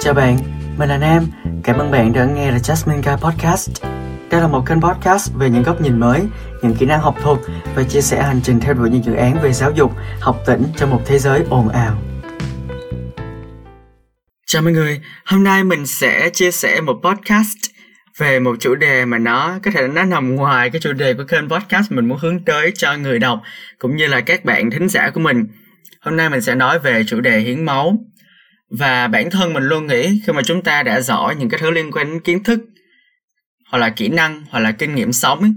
Chào bạn, mình là Nam. Cảm ơn bạn đã nghe The Jasmine Guy Podcast. Đây là một kênh podcast về những góc nhìn mới, những kỹ năng học thuật và chia sẻ hành trình theo đuổi những dự án về giáo dục, học tỉnh trong một thế giới ồn ào. Chào mọi người, hôm nay mình sẽ chia sẻ một podcast về một chủ đề mà nó có thể nó nằm ngoài cái chủ đề của kênh podcast mình muốn hướng tới cho người đọc cũng như là các bạn thính giả của mình. Hôm nay mình sẽ nói về chủ đề hiến máu và bản thân mình luôn nghĩ khi mà chúng ta đã giỏi những cái thứ liên quan đến kiến thức hoặc là kỹ năng hoặc là kinh nghiệm sống ấy,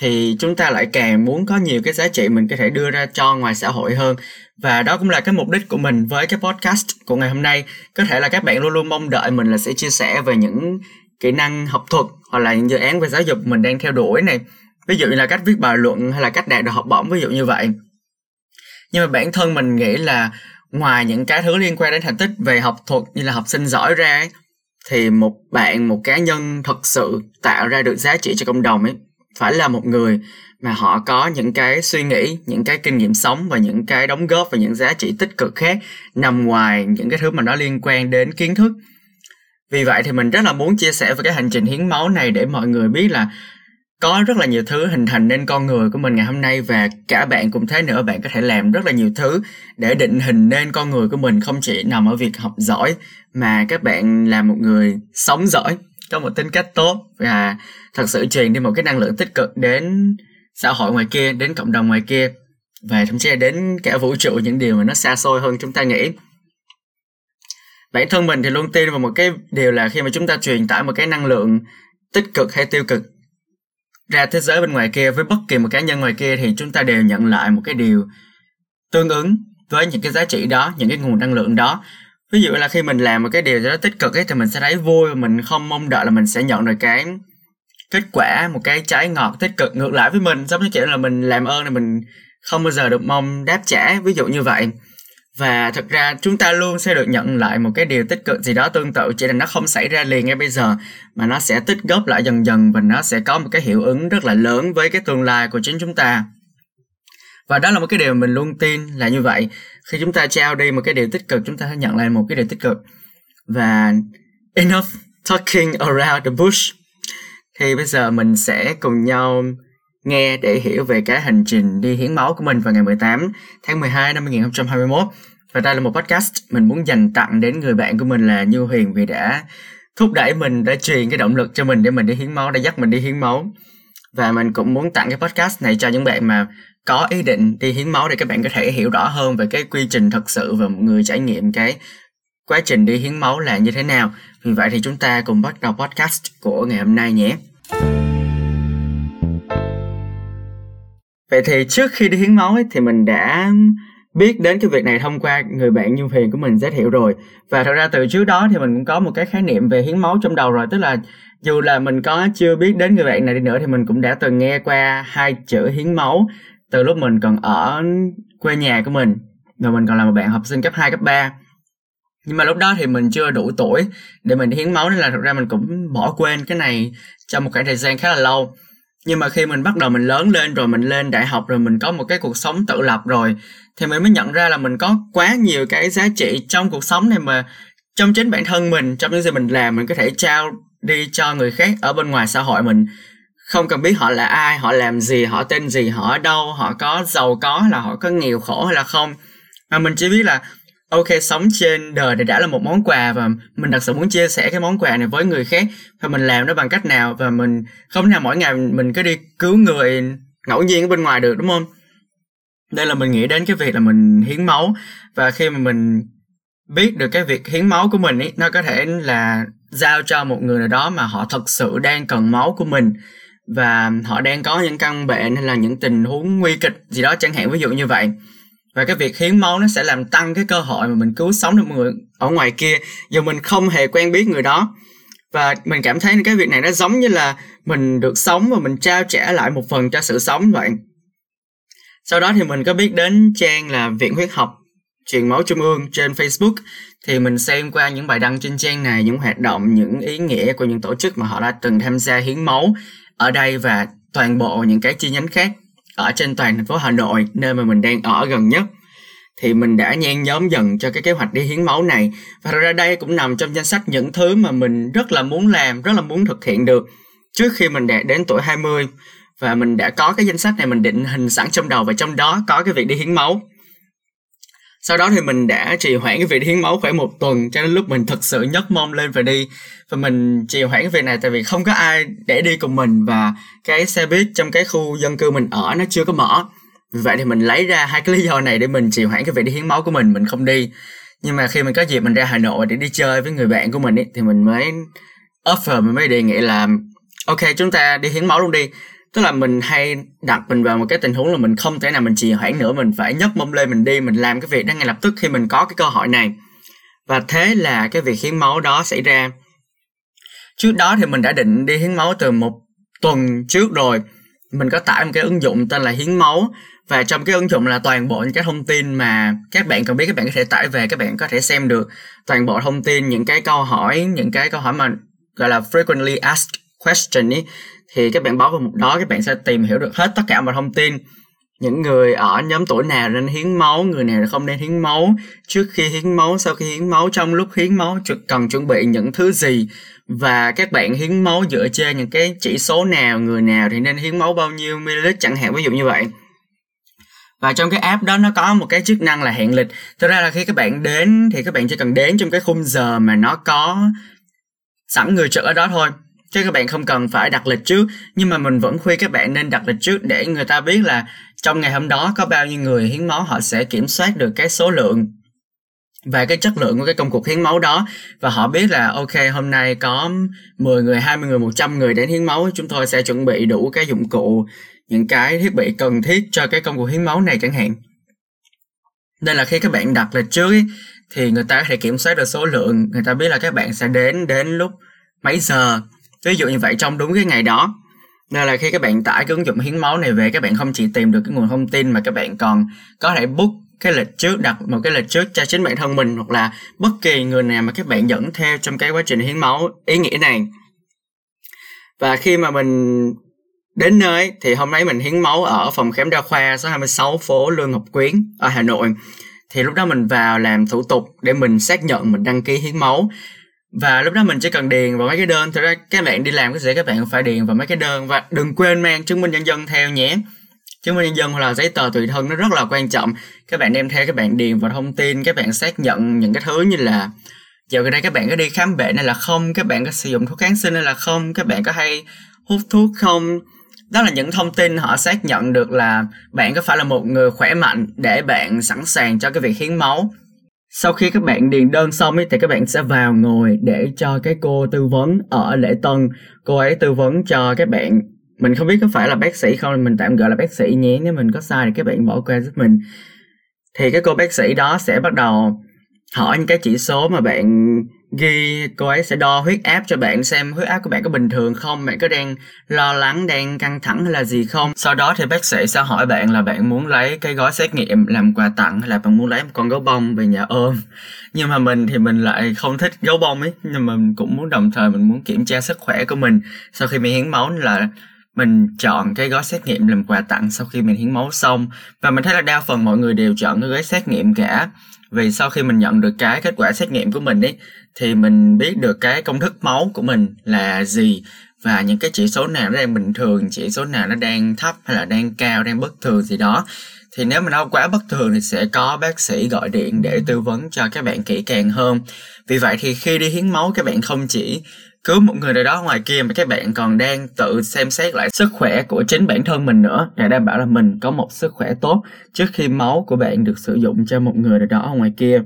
thì chúng ta lại càng muốn có nhiều cái giá trị mình có thể đưa ra cho ngoài xã hội hơn. Và đó cũng là cái mục đích của mình với cái podcast của ngày hôm nay. Có thể là các bạn luôn luôn mong đợi mình là sẽ chia sẻ về những kỹ năng học thuật hoặc là những dự án về giáo dục mình đang theo đuổi này. Ví dụ như là cách viết bài luận hay là cách đạt được học bổng ví dụ như vậy. Nhưng mà bản thân mình nghĩ là ngoài những cái thứ liên quan đến thành tích về học thuật như là học sinh giỏi ra ấy, thì một bạn một cá nhân thật sự tạo ra được giá trị cho cộng đồng ấy phải là một người mà họ có những cái suy nghĩ những cái kinh nghiệm sống và những cái đóng góp và những giá trị tích cực khác nằm ngoài những cái thứ mà nó liên quan đến kiến thức. Vì vậy thì mình rất là muốn chia sẻ về cái hành trình hiến máu này để mọi người biết là có rất là nhiều thứ hình thành nên con người của mình ngày hôm nay và cả bạn cũng thế nữa. Bạn có thể làm rất là nhiều thứ để định hình nên con người của mình không chỉ nằm ở việc học giỏi mà các bạn là một người sống giỏi, có một tính cách tốt và thật sự truyền đi một cái năng lượng tích cực đến xã hội ngoài kia, đến cộng đồng ngoài kia và thậm chí là đến cả vũ trụ, những điều mà nó xa xôi hơn chúng ta nghĩ. Bản thân mình thì luôn tin vào một cái điều là khi mà chúng ta truyền tải một cái năng lượng tích cực hay tiêu cực ra thế giới bên ngoài kia với bất kỳ một cá nhân ngoài kia thì chúng ta đều nhận lại một cái điều tương ứng với những cái giá trị đó, những cái nguồn năng lượng đó. Ví dụ là khi mình làm một cái điều rất đó tích cực ấy, thì mình sẽ thấy vui và mình không mong đợi là mình sẽ nhận được cái kết quả, một cái trái ngọt tích cực ngược lại với mình. Giống như kiểu là mình làm ơn thì mình không bao giờ được mong đáp trả, ví dụ như vậy và thực ra chúng ta luôn sẽ được nhận lại một cái điều tích cực gì đó tương tự, chỉ là nó không xảy ra liền ngay bây giờ, mà nó sẽ tích góp lại dần dần và nó sẽ có một cái hiệu ứng rất là lớn với cái tương lai của chính chúng ta. Và đó là một cái điều mình luôn tin là như vậy. Khi chúng ta trao đi một cái điều tích cực, chúng ta sẽ nhận lại một cái điều tích cực. Và enough talking around the bush. Thì bây giờ mình sẽ cùng nhau nghe để hiểu về cái hành trình đi hiến máu của mình vào ngày 18 tháng 12 năm 2021. Và đây là một podcast mình muốn dành tặng đến người bạn của mình là Như Huyền vì đã thúc đẩy mình, đã truyền cái động lực cho mình để mình đi hiến máu, đã dắt mình đi hiến máu. Và mình cũng muốn tặng cái podcast này cho những bạn mà có ý định đi hiến máu để các bạn có thể hiểu rõ hơn về cái quy trình thật sự và một người trải nghiệm cái quá trình đi hiến máu là như thế nào. Vì vậy thì chúng ta cùng bắt đầu podcast của ngày hôm nay nhé. Vậy thì trước khi đi hiến máu ấy, thì mình đã biết đến cái việc này thông qua người bạn Như Huyền của mình giới thiệu rồi. Và thật ra từ trước đó thì mình cũng có một cái khái niệm về hiến máu trong đầu rồi tức là dù là mình có chưa biết đến người bạn này đi nữa thì mình cũng đã từng nghe qua hai chữ hiến máu từ lúc mình còn ở quê nhà của mình. Rồi mình còn là một bạn học sinh cấp 2, cấp 3 nhưng mà lúc đó thì mình chưa đủ tuổi để mình hiến máu nên là thật ra mình cũng bỏ quên cái này trong một khoảng thời gian khá là lâu nhưng mà khi mình bắt đầu mình lớn lên rồi, mình lên đại học rồi, mình có một cái cuộc sống tự lập rồi, thì mình mới nhận ra là mình có quá nhiều cái giá trị trong cuộc sống này mà trong chính bản thân mình, trong những gì mình làm, mình có thể trao đi cho người khác ở bên ngoài xã hội mình. Không cần biết họ là ai, họ làm gì, họ tên gì, họ ở đâu, họ có giàu có là họ có nghèo khổ hay là không. Mà mình chỉ biết là ok, sống trên đời này đã là một món quà và mình thật sự muốn chia sẻ cái món quà này với người khác. Và mình làm nó bằng cách nào và mình không nào mỗi ngày mình cứ đi cứu người ngẫu nhiên ở bên ngoài được, đúng không? Đây là mình nghĩ đến cái việc là mình hiến máu. Và khi mà mình biết được cái việc hiến máu của mình ấy nó có thể là giao cho một người nào đó mà họ thật sự đang cần máu của mình. Và họ đang có những căn bệnh hay là những tình huống nguy kịch gì đó chẳng hạn, ví dụ như vậy và cái việc hiến máu nó sẽ làm tăng cái cơ hội mà mình cứu sống được người. Ở ngoài kia dù mình không hề quen biết người đó. Và mình cảm thấy cái việc này nó giống như là mình được sống và mình trao trả lại một phần cho sự sống vậy. Sau đó thì mình có biết đến trang là viện huyết học truyền máu trung ương trên facebook. Thì mình xem qua những bài đăng trên trang này, những hoạt động, những ý nghĩa của những tổ chức mà họ đã từng tham gia hiến máu ở đây và toàn bộ những cái chi nhánh khác ở trên toàn thành phố Hà Nội, nơi mà mình đang ở gần nhất, thì mình đã nhen nhóm dần cho cái kế hoạch đi hiến máu này. Và ra đây cũng nằm trong danh sách những thứ mà mình rất là muốn làm, rất là muốn thực hiện được trước khi mình đạt đến tuổi 20 và mình đã có cái danh sách này, mình định hình sẵn trong đầu và trong đó có cái việc đi hiến máu sau đó thì mình đã trì hoãn cái việc hiến máu khoảng một tuần cho đến lúc mình thực sự nhấc mông lên và đi. Và mình trì hoãn cái việc này tại vì không có ai để đi cùng mình và cái xe buýt trong cái khu dân cư mình ở nó chưa có mở. Vì vậy thì mình lấy ra hai cái lý do này để mình trì hoãn cái việc đi hiến máu của mình mình không đi. Nhưng mà khi mình có dịp mình ra hà nội để đi chơi với người bạn của mình ấy, thì mình mới offer mình mới đề nghị là ok chúng ta đi hiến máu luôn đi tức là mình hay đặt mình vào một cái tình huống là mình không thể nào mình trì hoãn nữa, mình phải nhấc mông lên, mình đi, mình làm cái việc đó ngay lập tức khi mình có cái cơ hội này. Và thế là cái việc hiến máu đó xảy ra. Trước đó thì mình đã định đi hiến máu từ một tuần trước rồi. Mình có tải một cái ứng dụng tên là hiến máu. Và trong cái ứng dụng là toàn bộ những cái thông tin mà các bạn cần biết, các bạn có thể tải về, các bạn có thể xem được. Toàn bộ thông tin, những cái câu hỏi, những cái câu hỏi mà, gọi là frequently asked question ý thì các bạn báo vào mục đó, các bạn sẽ tìm hiểu được hết tất cả mọi thông tin. Những người ở nhóm tuổi nào nên hiến máu, người nào không nên hiến máu, trước khi hiến máu, sau khi hiến máu, trong lúc hiến máu cần chuẩn bị những thứ gì? Và các bạn hiến máu dựa trên những cái chỉ số nào, người nào thì nên hiến máu bao nhiêu ml chẳng hạn, ví dụ như vậy. Và trong cái app đó nó có một cái chức năng là hẹn lịch. Thực ra là khi các bạn đến thì các bạn chỉ cần đến trong cái khung giờ mà nó có sẵn người trực ở đó thôi chứ các bạn không cần phải đặt lịch trước nhưng mà mình vẫn khuyên các bạn nên đặt lịch trước để người ta biết là trong ngày hôm đó có bao nhiêu người hiến máu họ sẽ kiểm soát được cái số lượng và cái chất lượng của cái công cuộc hiến máu đó. Và họ biết là ok hôm nay có 10 người, 20 người, 100 người đến hiến máu chúng tôi sẽ chuẩn bị đủ cái dụng cụ những cái thiết bị cần thiết cho cái công cuộc hiến máu này chẳng hạn. Nên là khi các bạn đặt lịch trước ấy, thì người ta có thể kiểm soát được số lượng người ta biết là các bạn sẽ đến đến lúc mấy giờ ví dụ như vậy trong đúng cái ngày đó. Nên là khi các bạn tải cái ứng dụng hiến máu này về, các bạn không chỉ tìm được cái nguồn thông tin mà các bạn còn có thể book cái lịch trước, đặt một cái lịch trước cho chính bản thân mình hoặc là bất kỳ người nào mà các bạn dẫn theo trong cái quá trình hiến máu ý nghĩa này. Và khi mà mình đến nơi thì hôm nay mình hiến máu ở phòng khám đa khoa số 26 phố Lương Ngọc Quyến ở Hà Nội. Thì lúc đó mình vào làm thủ tục để mình xác nhận mình đăng ký hiến máu và lúc đó mình chỉ cần điền vào mấy cái đơn thực ra các bạn đi làm cái gì các bạn phải điền vào mấy cái đơn. Và đừng quên mang chứng minh nhân dân theo nhé. Chứng minh nhân dân hoặc là giấy tờ tùy thân nó rất là quan trọng. Các bạn đem theo các bạn điền vào thông tin, các bạn xác nhận những cái thứ như là giờ gần đây các bạn có đi khám bệnh hay là không, các bạn có sử dụng thuốc kháng sinh hay là không, các bạn có hay hút thuốc không. Đó là những thông tin họ xác nhận được là bạn có phải là một người khỏe mạnh để bạn sẵn sàng cho cái việc hiến máu sau khi các bạn điền đơn xong ấy, thì các bạn sẽ vào ngồi để cho cái cô tư vấn ở lễ tân. Cô ấy tư vấn cho các bạn. Mình không biết có phải là bác sĩ không mình tạm gọi là bác sĩ nhé. Nếu mình có sai thì các bạn bỏ qua giúp mình. Thì cái cô bác sĩ đó sẽ bắt đầu hỏi những cái chỉ số mà bạn ghi cô ấy sẽ đo huyết áp cho bạn xem huyết áp của bạn có bình thường không, bạn có đang lo lắng, đang căng thẳng hay là gì không. Sau đó thì bác sĩ sẽ hỏi bạn là bạn muốn lấy cái gói xét nghiệm làm quà tặng hay là bạn muốn lấy một con gấu bông về nhà ôm. Nhưng mà mình thì mình lại không thích gấu bông ấy, nhưng mà mình cũng muốn đồng thời mình muốn kiểm tra sức khỏe của mình. Sau khi mình hiến máu là mình chọn cái gói xét nghiệm làm quà tặng sau khi mình hiến máu xong. Và mình thấy là đa phần mọi người đều chọn cái gói xét nghiệm cả. Vì sau khi mình nhận được cái kết quả xét nghiệm của mình ấy, thì mình biết được cái công thức máu của mình là gì. Và những cái chỉ số nào nó đang bình thường, chỉ số nào nó đang thấp hay là đang cao, đang bất thường gì đó. Thì nếu mà nó quá bất thường thì sẽ có bác sĩ gọi điện để tư vấn cho các bạn kỹ càng hơn. Vì vậy thì khi đi hiến máu, các bạn không chỉ cứu một người nào đó ngoài kia mà các bạn còn đang tự xem xét lại sức khỏe của chính bản thân mình nữa. Để đảm bảo là mình có một sức khỏe tốt trước khi máu của bạn được sử dụng cho một người nào đó ở ngoài kia.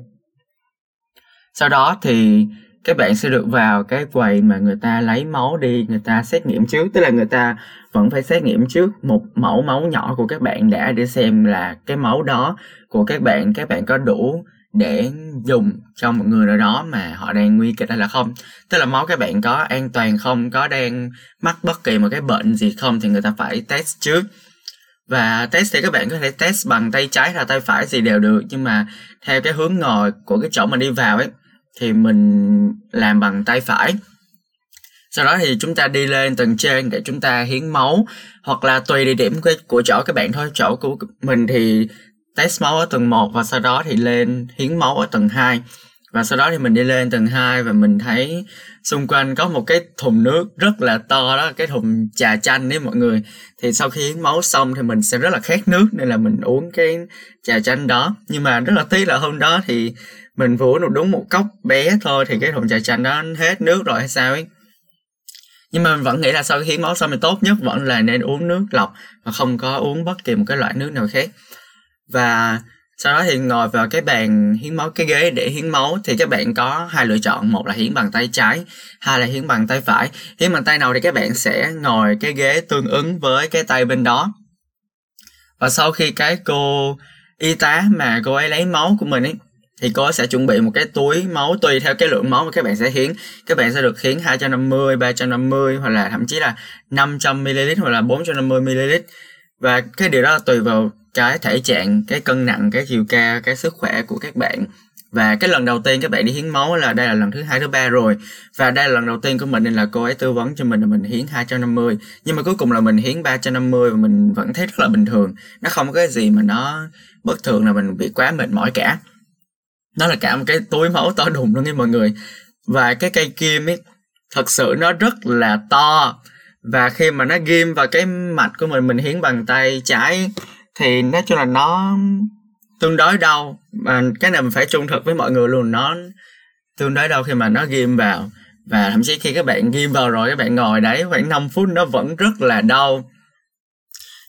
Sau đó thì các bạn sẽ được vào cái quầy mà người ta lấy máu đi, người ta xét nghiệm trước. Tức là người ta vẫn phải xét nghiệm trước một mẫu máu nhỏ của các bạn đã để xem là cái máu đó của các bạn. Các bạn có đủ để dùng cho một người nào đó mà họ đang nguy kịch hay là không. Tức là máu các bạn có an toàn không? Có đang mắc bất kỳ một cái bệnh gì không thì người ta phải test trước. Và test thì các bạn có thể test bằng tay trái hay tay phải gì đều được. Nhưng mà theo cái hướng ngồi của cái chỗ mình đi vào ấy, thì mình làm bằng tay phải. Sau đó thì chúng ta đi lên tầng trên để chúng ta hiến máu. Hoặc là tùy địa điểm của chỗ các bạn thôi, chỗ của mình thì test máu ở tầng 1 và sau đó thì lên hiến máu ở tầng 2 và sau đó thì mình đi lên tầng 2 và mình thấy xung quanh có một cái thùng nước rất là to đó, cái thùng trà chanh đấy mọi người. Thì sau khi hiến máu xong thì mình sẽ rất là khát nước nên là mình uống cái trà chanh đó. Nhưng mà rất là tiếc là hôm đó thì mình vừa uống được đúng một cốc bé thôi thì cái thùng trà chanh đó hết nước rồi hay sao ấy. Nhưng mà mình vẫn nghĩ là sau khi hiến máu xong thì tốt nhất vẫn là nên uống nước lọc và không có uống bất kỳ một cái loại nước nào khác và sau đó thì ngồi vào cái bàn hiến máu cái ghế để hiến máu thì các bạn có hai lựa chọn. Một là hiến bằng tay trái hai là hiến bằng tay phải. Hiến bằng tay nào thì các bạn sẽ ngồi cái ghế tương ứng với cái tay bên đó. Và sau khi cái cô y tá mà cô ấy lấy máu của mình ấy thì cô sẽ chuẩn bị một cái túi máu tùy theo cái lượng máu mà các bạn sẽ hiến. Các bạn sẽ được hiến 250, 350 hoặc là thậm chí là 500ml hoặc là 450ml và cái điều đó là tùy vào cái thể trạng, cái cân nặng, cái chiều cao, cái sức khỏe của các bạn. Và cái lần đầu tiên các bạn đi hiến máu là đây là lần thứ hai, thứ ba rồi. Và đây là lần đầu tiên của mình nên là cô ấy tư vấn cho mình là mình hiến 250 nhưng mà cuối cùng là mình hiến 350 và mình vẫn thấy rất là bình thường. Nó không có cái gì mà nó bất thường là mình bị quá mệt mỏi cả. Nó là cả một cái túi máu to đùng luôn nha mọi người. Và cái cây kim ấy, thật sự nó rất là to và khi mà nó ghim vào cái mạch của mình mình hiến bằng tay trái thì nói chung là nó tương đối đau. Mà cái này mình phải trung thực với mọi người luôn, nó tương đối đau khi mà nó ghim vào. Và thậm chí khi các bạn ghim vào rồi, các bạn ngồi đấy, khoảng 5 phút nó vẫn rất là đau.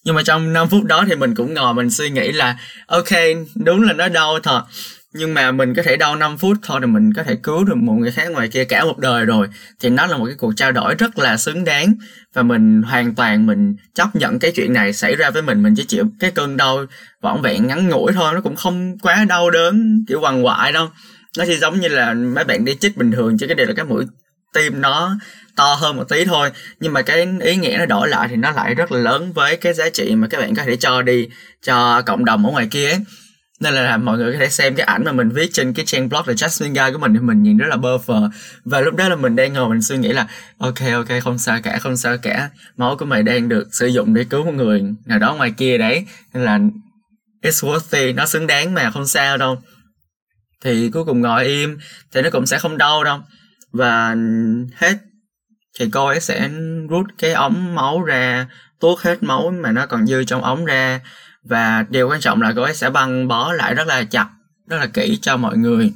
Nhưng mà trong 5 phút đó thì mình cũng ngồi mình suy nghĩ là, ok, đúng là nó đau thật nhưng mà mình có thể đau 5 phút thôi thì mình có thể cứu được một người khác ngoài kia cả một đời rồi. Thì nó là một cái cuộc trao đổi rất là xứng đáng. Và mình hoàn toàn mình chấp nhận cái chuyện này xảy ra với mình. Mình chỉ chịu cái cơn đau vỏn vẹn, ngắn ngủi thôi. Nó cũng không quá đau đớn, kiểu quằn quại đâu. Nó chỉ giống như là mấy bạn đi chích bình thường, chứ cái điều là cái mũi tim nó to hơn một tí thôi. Nhưng mà cái ý nghĩa nó đổi lại thì nó lại rất là lớn với cái giá trị mà các bạn có thể cho đi, cho cộng đồng ở ngoài kia ấy nên là mọi người có thể xem cái ảnh mà mình viết trên cái trang blog là Jasmine Guy của mình thì mình nhìn rất là bơ phờ và lúc đó là mình đang ngồi mình suy nghĩ là, ok ok, không sao cả, không sao cả. Máu của mày đang được sử dụng để cứu một người nào đó ngoài kia đấy. Nên là it's worthy nó xứng đáng mà, không sao đâu. Thì cuối cùng ngồi im, thì nó cũng sẽ không đau đâu. Và hết, thì cô ấy sẽ rút cái ống máu ra, tuốt hết máu mà nó còn dư trong ống ra và điều quan trọng là cô ấy sẽ băng bó lại rất là chặt rất là kỹ cho mọi người.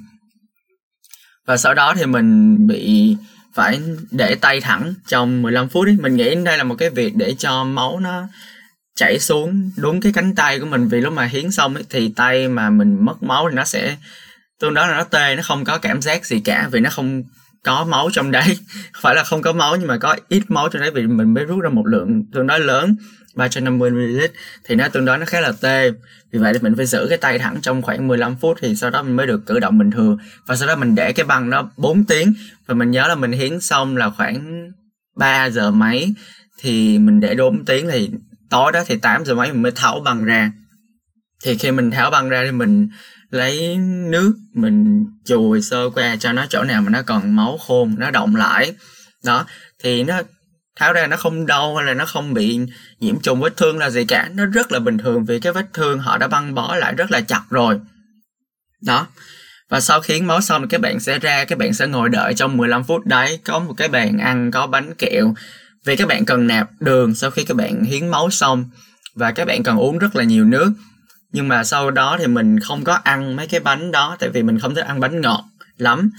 Và sau đó thì mình bị phải để tay thẳng trong 15 phút ấy. mình nghĩ đây là một cái việc để cho máu nó chảy xuống đúng cái cánh tay của mình. Vì lúc mà hiến xong ấy, thì tay mà mình mất máu thì nó sẽ tương đối là nó tê nó không có cảm giác gì cả. Vì nó không có máu trong đấy. Phải là không có máu nhưng mà có ít máu trong đấy. Vì mình mới rút ra một lượng tương đối lớn. 350ml thì nó tương đối nó khá là tê. Vì vậy thì mình phải giữ cái tay thẳng trong khoảng 15 phút thì sau đó mình mới được cử động bình thường. Và sau đó mình để cái băng nó 4 tiếng. Và mình nhớ là mình hiến xong là khoảng 3 giờ mấy thì mình để 4 tiếng thì tối đó thì 8 giờ mấy mình mới tháo băng ra. Thì khi mình tháo băng ra thì mình lấy nước, mình chùi sơ qua cho nó chỗ nào mà nó còn máu khô nó động lại. Đó, thì nó tháo ra nó không đau hay là nó không bị nhiễm trùng vết thương là gì cả. Nó rất là bình thường vì cái vết thương họ đã băng bó lại rất là chặt rồi. Đó. Và sau khi hiến máu xong thì các bạn sẽ ra, các bạn sẽ ngồi đợi trong 15 phút. Đấy, có một cái bàn ăn, có bánh kẹo. Vì các bạn cần nạp đường sau khi các bạn hiến máu xong và các bạn cần uống rất là nhiều nước. Nhưng mà sau đó thì mình không có ăn mấy cái bánh đó, tại vì mình không thích ăn bánh ngọt lắm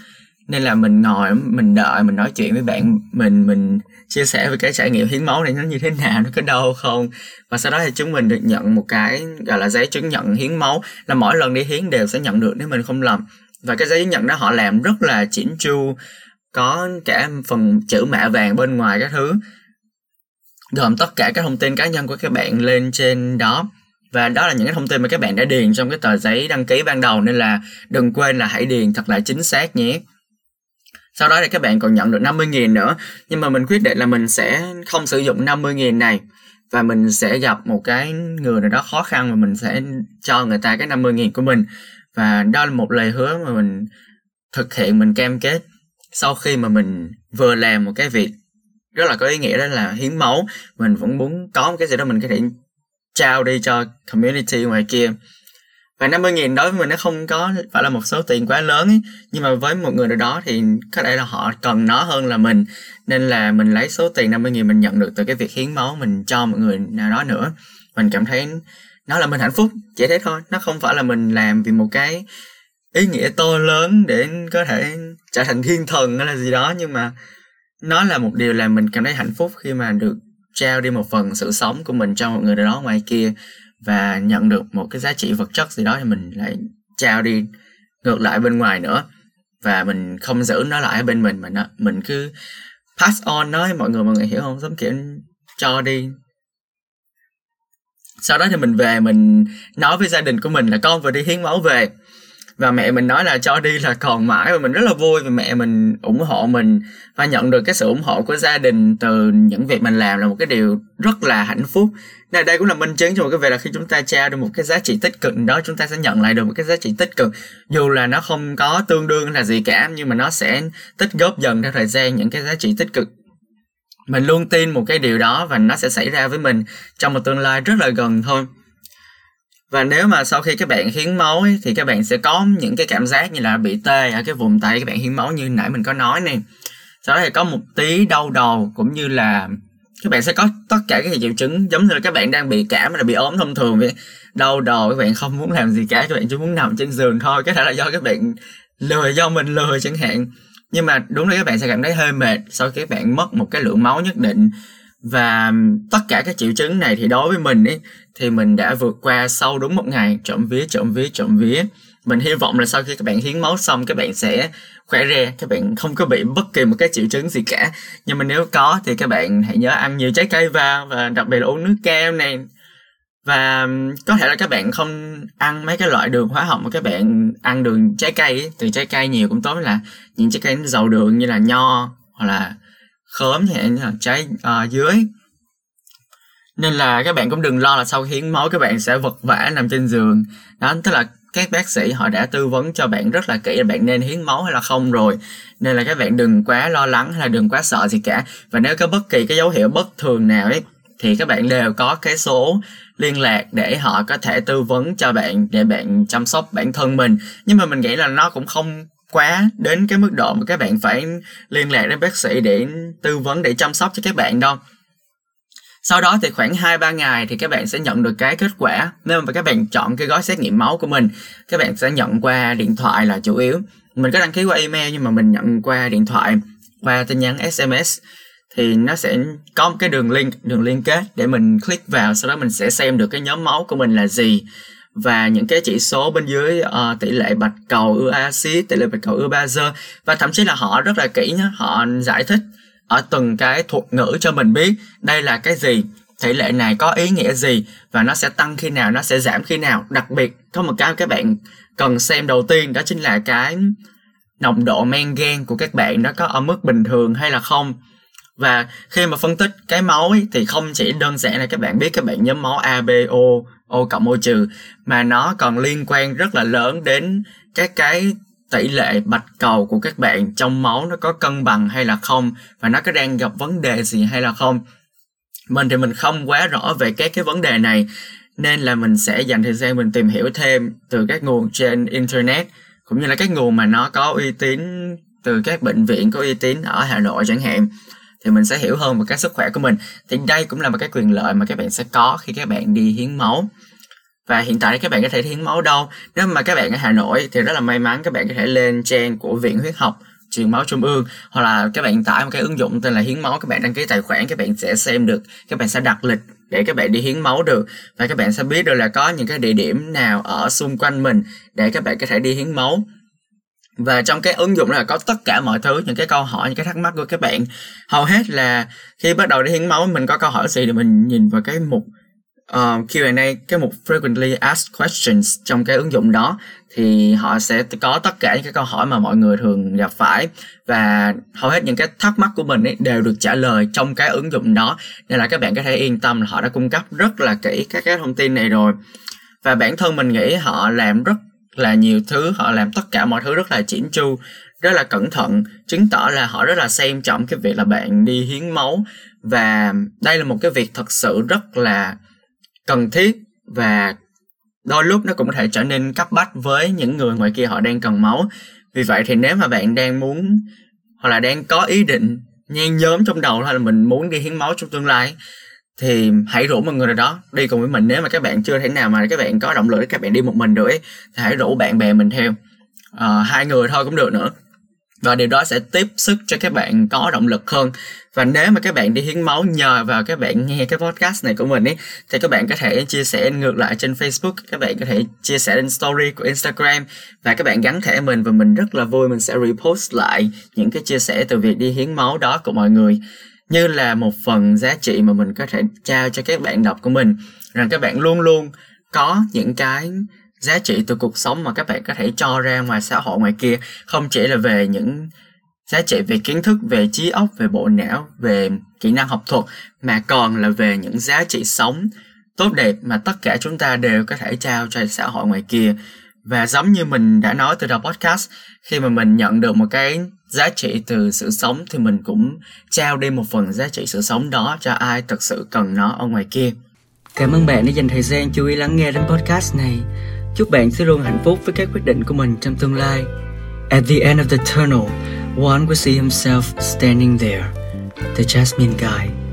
nên là mình ngồi, mình đợi, mình nói chuyện với bạn, mình mình chia sẻ về cái trải nghiệm hiến máu này nó như thế nào, nó có đau không? Và sau đó thì chúng mình được nhận một cái, gọi là, giấy chứng nhận hiến máu. Là mỗi lần đi hiến đều sẽ nhận được nếu mình không lầm. Và cái giấy chứng nhận đó họ làm rất là chỉnh chu, có cả phần chữ mạ vàng bên ngoài các thứ. Gồm tất cả các thông tin cá nhân của các bạn lên trên đó. Và đó là những cái thông tin mà các bạn đã điền trong cái tờ giấy đăng ký ban đầu. Nên là đừng quên là hãy điền thật là chính xác nhé sau đó thì các bạn còn nhận được 50.000 nữa. Nhưng mà mình quyết định là mình sẽ không sử dụng 50.000 này. Và mình sẽ gặp một cái người nào đó khó khăn và mình sẽ cho người ta cái 50.000 của mình. Và đó là một lời hứa mà mình thực hiện, mình cam kết sau khi mà mình vừa làm một cái việc rất là có ý nghĩa, đó là hiến máu. Mình vẫn muốn có một cái gì đó mình có thể trao đi cho community ngoài kia và 50 nghìn đối với mình nó không có phải là một số tiền quá lớn ấy. nhưng mà với một người nào đó thì có thể là họ cần nó hơn là mình. Nên là mình lấy số tiền 50 nghìn mình nhận được từ cái việc hiến máu mình cho một người nào đó nữa. Mình cảm thấy nó là mình hạnh phúc, chỉ thế thôi. Nó không phải là mình làm vì một cái ý nghĩa to lớn để có thể trở thành thiên thần hay là gì đó. Nhưng mà nó là một điều làm mình cảm thấy hạnh phúc khi mà được trao đi một phần sự sống của mình cho một người nào đó ngoài kia và nhận được một cái giá trị vật chất gì đó thì mình lại trao đi ngược lại bên ngoài nữa. Và mình không giữ nó lại ở bên mình mà nó, mình cứ pass on nói mọi người mọi người hiểu không? Giống kiểu cho đi. Sau đó thì mình về, mình nói với gia đình của mình là con vừa đi hiến máu về và mẹ mình nói là cho đi là còn mãi và mình rất là vui vì mẹ mình ủng hộ mình và nhận được cái sự ủng hộ của gia đình từ những việc mình làm là một cái điều rất là hạnh phúc. Nên đây cũng là minh chứng cho một cái việc là khi chúng ta trao được một cái giá trị tích cực, đó, chúng ta sẽ nhận lại được một cái giá trị tích cực. Dù là nó không có tương đương là gì cả, nhưng mà nó sẽ tích góp dần theo thời gian những cái giá trị tích cực. Mình luôn tin một cái điều đó và nó sẽ xảy ra với mình trong một tương lai rất là gần thôi và nếu mà sau khi các bạn hiến máu ấy, thì các bạn sẽ có những cái cảm giác như là bị tê ở cái vùng tay các bạn hiến máu như nãy mình có nói nè sau đó thì có một tí đau đầu cũng như là các bạn sẽ có tất cả các triệu chứng giống như là các bạn đang bị cảm hay là bị ốm thông thường vậy đau đầu các bạn không muốn làm gì cả các bạn chỉ muốn nằm trên giường thôi có thể là do các bạn lười do mình lười chẳng hạn nhưng mà đúng là các bạn sẽ cảm thấy hơi mệt sau khi các bạn mất một cái lượng máu nhất định và um, tất cả các triệu chứng này thì đối với mình ấy, thì mình đã vượt qua sau đúng một ngày, trộm vía trộm vía trộm vía. Mình hy vọng là sau khi các bạn hiến máu xong, các bạn sẽ khỏe re, các bạn không có bị bất kỳ một cái triệu chứng gì cả. Nhưng mà nếu có thì các bạn hãy nhớ ăn nhiều trái cây vào và đặc biệt là uống nước cam này. Và um, có thể là các bạn không ăn mấy cái loại đường hóa học mà các bạn ăn đường trái cây ấy. từ trái cây nhiều cũng tốt là những trái cây giàu đường như là nho hoặc là khóm như là trái à, dưới. Nên là các bạn cũng đừng lo là sau hiến máu các bạn sẽ vật vã nằm trên giường. Đó tức là các bác sĩ họ đã tư vấn cho bạn rất là kỹ là bạn nên hiến máu hay là không rồi. Nên là các bạn đừng quá lo lắng hay là đừng quá sợ gì cả. Và nếu có bất kỳ cái dấu hiệu bất thường nào ấy thì các bạn đều có cái số liên lạc để họ có thể tư vấn cho bạn để bạn chăm sóc bản thân mình. Nhưng mà mình nghĩ là nó cũng không quá đến cái mức độ mà các bạn phải liên lạc đến bác sĩ để tư vấn, để chăm sóc cho các bạn đâu. Sau đó thì khoảng 2-3 ngày thì các bạn sẽ nhận được cái kết quả. Nếu mà các bạn chọn cái gói xét nghiệm máu của mình, các bạn sẽ nhận qua điện thoại là chủ yếu. Mình có đăng ký qua email nhưng mà mình nhận qua điện thoại, qua tin nhắn SMS thì nó sẽ có một cái đường link, đường liên kết để mình click vào, sau đó mình sẽ xem được cái nhóm máu của mình là gì và những cái chỉ số bên dưới uh, tỷ lệ bạch cầu ưa axit tỷ lệ bạch cầu ưa bazơ. Và thậm chí là họ rất là kỹ nhé, họ giải thích ở từng cái thuật ngữ cho mình biết đây là cái gì tỷ lệ này có ý nghĩa gì và nó sẽ tăng khi nào nó sẽ giảm khi nào. Đặc biệt có một cái các bạn cần xem đầu tiên đó chính là cái nồng độ men gan của các bạn nó có ở mức bình thường hay là không. Và khi mà phân tích cái máu ấy, thì không chỉ đơn giản là các bạn biết các bạn nhóm máu A, B, O, ô cộng ô trừ, mà nó còn liên quan rất là lớn đến các cái tỷ lệ bạch cầu của các bạn trong máu nó có cân bằng hay là không, và nó có đang gặp vấn đề gì hay là không. Mình thì mình không quá rõ về các cái vấn đề này, nên là mình sẽ dành thời gian mình tìm hiểu thêm từ các nguồn trên internet, cũng như là các nguồn mà nó có uy tín từ các bệnh viện, có uy tín ở Hà Nội chẳng hạn thì mình sẽ hiểu hơn về cái sức khỏe của mình thì đây cũng là một cái quyền lợi mà các bạn sẽ có khi các bạn đi hiến máu và hiện tại các bạn có thể hiến máu đâu nếu mà các bạn ở Hà Nội thì rất là may mắn các bạn có thể lên trang của Viện Huyết học truyền máu trung ương hoặc là các bạn tải một cái ứng dụng tên là hiến máu các bạn đăng ký tài khoản các bạn sẽ xem được các bạn sẽ đặt lịch để các bạn đi hiến máu được và các bạn sẽ biết được là có những cái địa điểm nào ở xung quanh mình để các bạn có thể đi hiến máu và trong cái ứng dụng là có tất cả mọi thứ những cái câu hỏi những cái thắc mắc của các bạn. Hầu hết là khi bắt đầu đi hiến máu mình có câu hỏi gì thì mình nhìn vào cái mục ờ, uh, Q&A cái mục frequently asked questions trong cái ứng dụng đó. Thì họ sẽ có tất cả những cái câu hỏi mà mọi người thường gặp phải. Và hầu hết những cái thắc mắc của mình ấy đều được trả lời trong cái ứng dụng đó. Nên là các bạn có thể yên tâm là họ đã cung cấp rất là kỹ các cái thông tin này rồi. Và bản thân mình nghĩ họ làm rất là nhiều thứ, họ làm tất cả mọi thứ rất là chỉn chu, rất là cẩn thận, chứng tỏ là họ rất là xem trọng cái việc là bạn đi hiến máu. Và đây là một cái việc thật sự rất là cần thiết và đôi lúc nó cũng có thể trở nên cấp bách với những người ngoài kia họ đang cần máu. Vì vậy thì nếu mà bạn đang muốn hoặc là đang có ý định nhen nhóm trong đầu hay là mình muốn đi hiến máu trong tương lai thì hãy rủ một người nào đó đi cùng với mình. Nếu mà các bạn chưa thể nào mà các bạn có động lực để các bạn đi một mình được ấy, thì hãy rủ bạn bè mình theo. À, hai người thôi cũng được nữa. Và điều đó sẽ tiếp sức cho các bạn có động lực hơn. Và nếu mà các bạn đi hiến máu nhờ vào các bạn nghe cái podcast này của mình ấy thì các bạn có thể chia sẻ ngược lại trên Facebook các bạn có thể chia sẻ lên story của Instagram và các bạn gắn thẻ mình và mình rất là vui. Mình sẽ repost lại những cái chia sẻ từ việc đi hiến máu đó của mọi người như là một phần giá trị mà mình có thể trao cho các bạn đọc của mình. Rằng các bạn luôn luôn có những cái giá trị từ cuộc sống mà các bạn có thể cho ra ngoài xã hội ngoài kia. Không chỉ là về những giá trị về kiến thức, về trí óc, về bộ não, về kỹ năng học thuật, mà còn là về những giá trị sống tốt đẹp mà tất cả chúng ta đều có thể trao cho xã hội ngoài kia và giống như mình đã nói từ đầu podcast, khi mà mình nhận được một cái giá trị từ sự sống thì mình cũng trao đi một phần giá trị sự sống đó cho ai thật sự cần nó ở ngoài kia. Cảm ơn bạn đã dành thời gian chú ý lắng nghe đến podcast này. Chúc bạn sẽ luôn hạnh phúc với các quyết định của mình trong tương lai. At the end of the tunnel, one will see himself standing there, the jasmine guy.